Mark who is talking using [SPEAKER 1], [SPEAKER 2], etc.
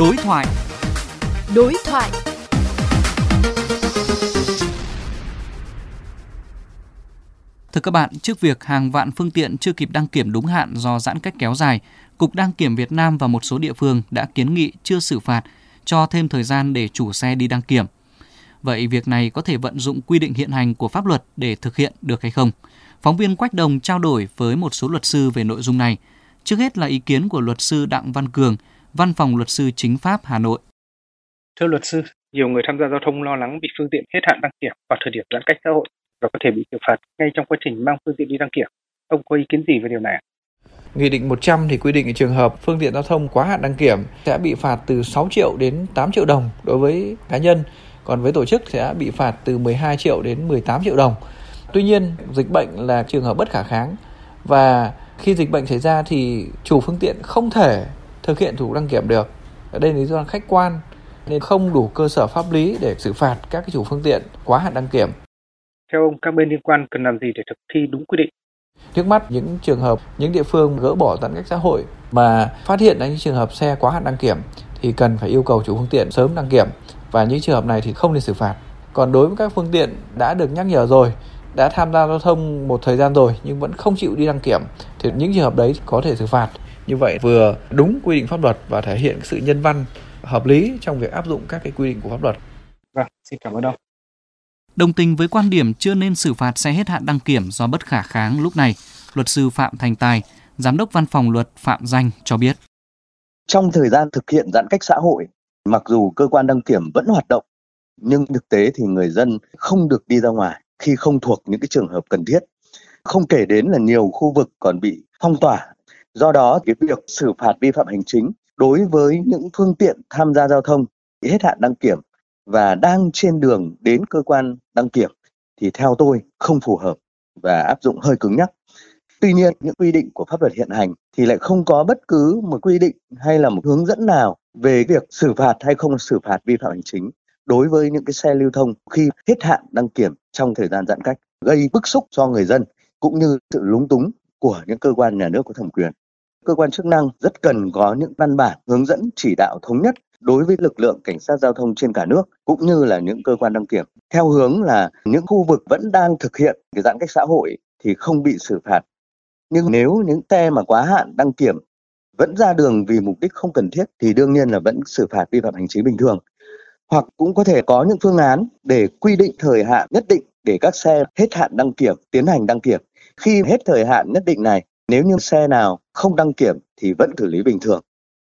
[SPEAKER 1] Đối thoại.
[SPEAKER 2] Đối thoại.
[SPEAKER 1] Thưa các bạn, trước việc hàng vạn phương tiện chưa kịp đăng kiểm đúng hạn do giãn cách kéo dài, Cục Đăng kiểm Việt Nam và một số địa phương đã kiến nghị chưa xử phạt, cho thêm thời gian để chủ xe đi đăng kiểm. Vậy việc này có thể vận dụng quy định hiện hành của pháp luật để thực hiện được hay không? Phóng viên Quách Đồng trao đổi với một số luật sư về nội dung này. Trước hết là ý kiến của luật sư Đặng Văn Cường, Văn phòng luật sư chính pháp Hà Nội.
[SPEAKER 3] Thưa luật sư, nhiều người tham gia giao thông lo lắng bị phương tiện hết hạn đăng kiểm vào thời điểm giãn cách xã hội và có thể bị xử phạt ngay trong quá trình mang phương tiện đi đăng kiểm. Ông có ý kiến gì về điều này?
[SPEAKER 4] Nghị định 100 thì quy định trường hợp phương tiện giao thông quá hạn đăng kiểm sẽ bị phạt từ 6 triệu đến 8 triệu đồng đối với cá nhân, còn với tổ chức sẽ bị phạt từ 12 triệu đến 18 triệu đồng. Tuy nhiên, dịch bệnh là trường hợp bất khả kháng và khi dịch bệnh xảy ra thì chủ phương tiện không thể thực hiện thủ đăng kiểm được. Ở đây là lý do khách quan nên không đủ cơ sở pháp lý để xử phạt các cái chủ phương tiện quá hạn đăng kiểm.
[SPEAKER 3] Theo ông, các bên liên quan cần làm gì để thực thi đúng quy định?
[SPEAKER 4] Trước mắt những trường hợp những địa phương gỡ bỏ giãn cách xã hội mà phát hiện ra những trường hợp xe quá hạn đăng kiểm thì cần phải yêu cầu chủ phương tiện sớm đăng kiểm và những trường hợp này thì không nên xử phạt. Còn đối với các phương tiện đã được nhắc nhở rồi, đã tham gia giao thông một thời gian rồi nhưng vẫn không chịu đi đăng kiểm thì những trường hợp đấy có thể xử phạt. Như vậy vừa đúng quy định pháp luật và thể hiện sự nhân văn hợp lý trong việc áp dụng các cái quy định của pháp luật.
[SPEAKER 3] Vâng, xin cảm ơn ông.
[SPEAKER 1] Đồng tình với quan điểm chưa nên xử phạt xe hết hạn đăng kiểm do bất khả kháng lúc này, luật sư Phạm Thành Tài, giám đốc văn phòng luật Phạm Danh cho biết.
[SPEAKER 5] Trong thời gian thực hiện giãn cách xã hội, mặc dù cơ quan đăng kiểm vẫn hoạt động, nhưng thực tế thì người dân không được đi ra ngoài khi không thuộc những cái trường hợp cần thiết. Không kể đến là nhiều khu vực còn bị phong tỏa. Do đó, cái việc xử phạt vi phạm hành chính đối với những phương tiện tham gia giao thông hết hạn đăng kiểm và đang trên đường đến cơ quan đăng kiểm thì theo tôi không phù hợp và áp dụng hơi cứng nhắc. Tuy nhiên, những quy định của pháp luật hiện hành thì lại không có bất cứ một quy định hay là một hướng dẫn nào về việc xử phạt hay không xử phạt vi phạm hành chính đối với những cái xe lưu thông khi hết hạn đăng kiểm trong thời gian giãn cách, gây bức xúc cho người dân cũng như sự lúng túng của những cơ quan nhà nước có thẩm quyền. Cơ quan chức năng rất cần có những văn bản hướng dẫn, chỉ đạo thống nhất đối với lực lượng cảnh sát giao thông trên cả nước, cũng như là những cơ quan đăng kiểm. Theo hướng là những khu vực vẫn đang thực hiện cái giãn cách xã hội thì không bị xử phạt. Nhưng nếu những xe mà quá hạn đăng kiểm vẫn ra đường vì mục đích không cần thiết thì đương nhiên là vẫn xử phạt vi phạm hành chính bình thường. Hoặc cũng có thể có những phương án để quy định thời hạn nhất định để các xe hết hạn đăng kiểm, tiến hành đăng kiểm. Khi hết thời hạn nhất định này nếu như xe nào không đăng kiểm thì vẫn xử lý bình thường.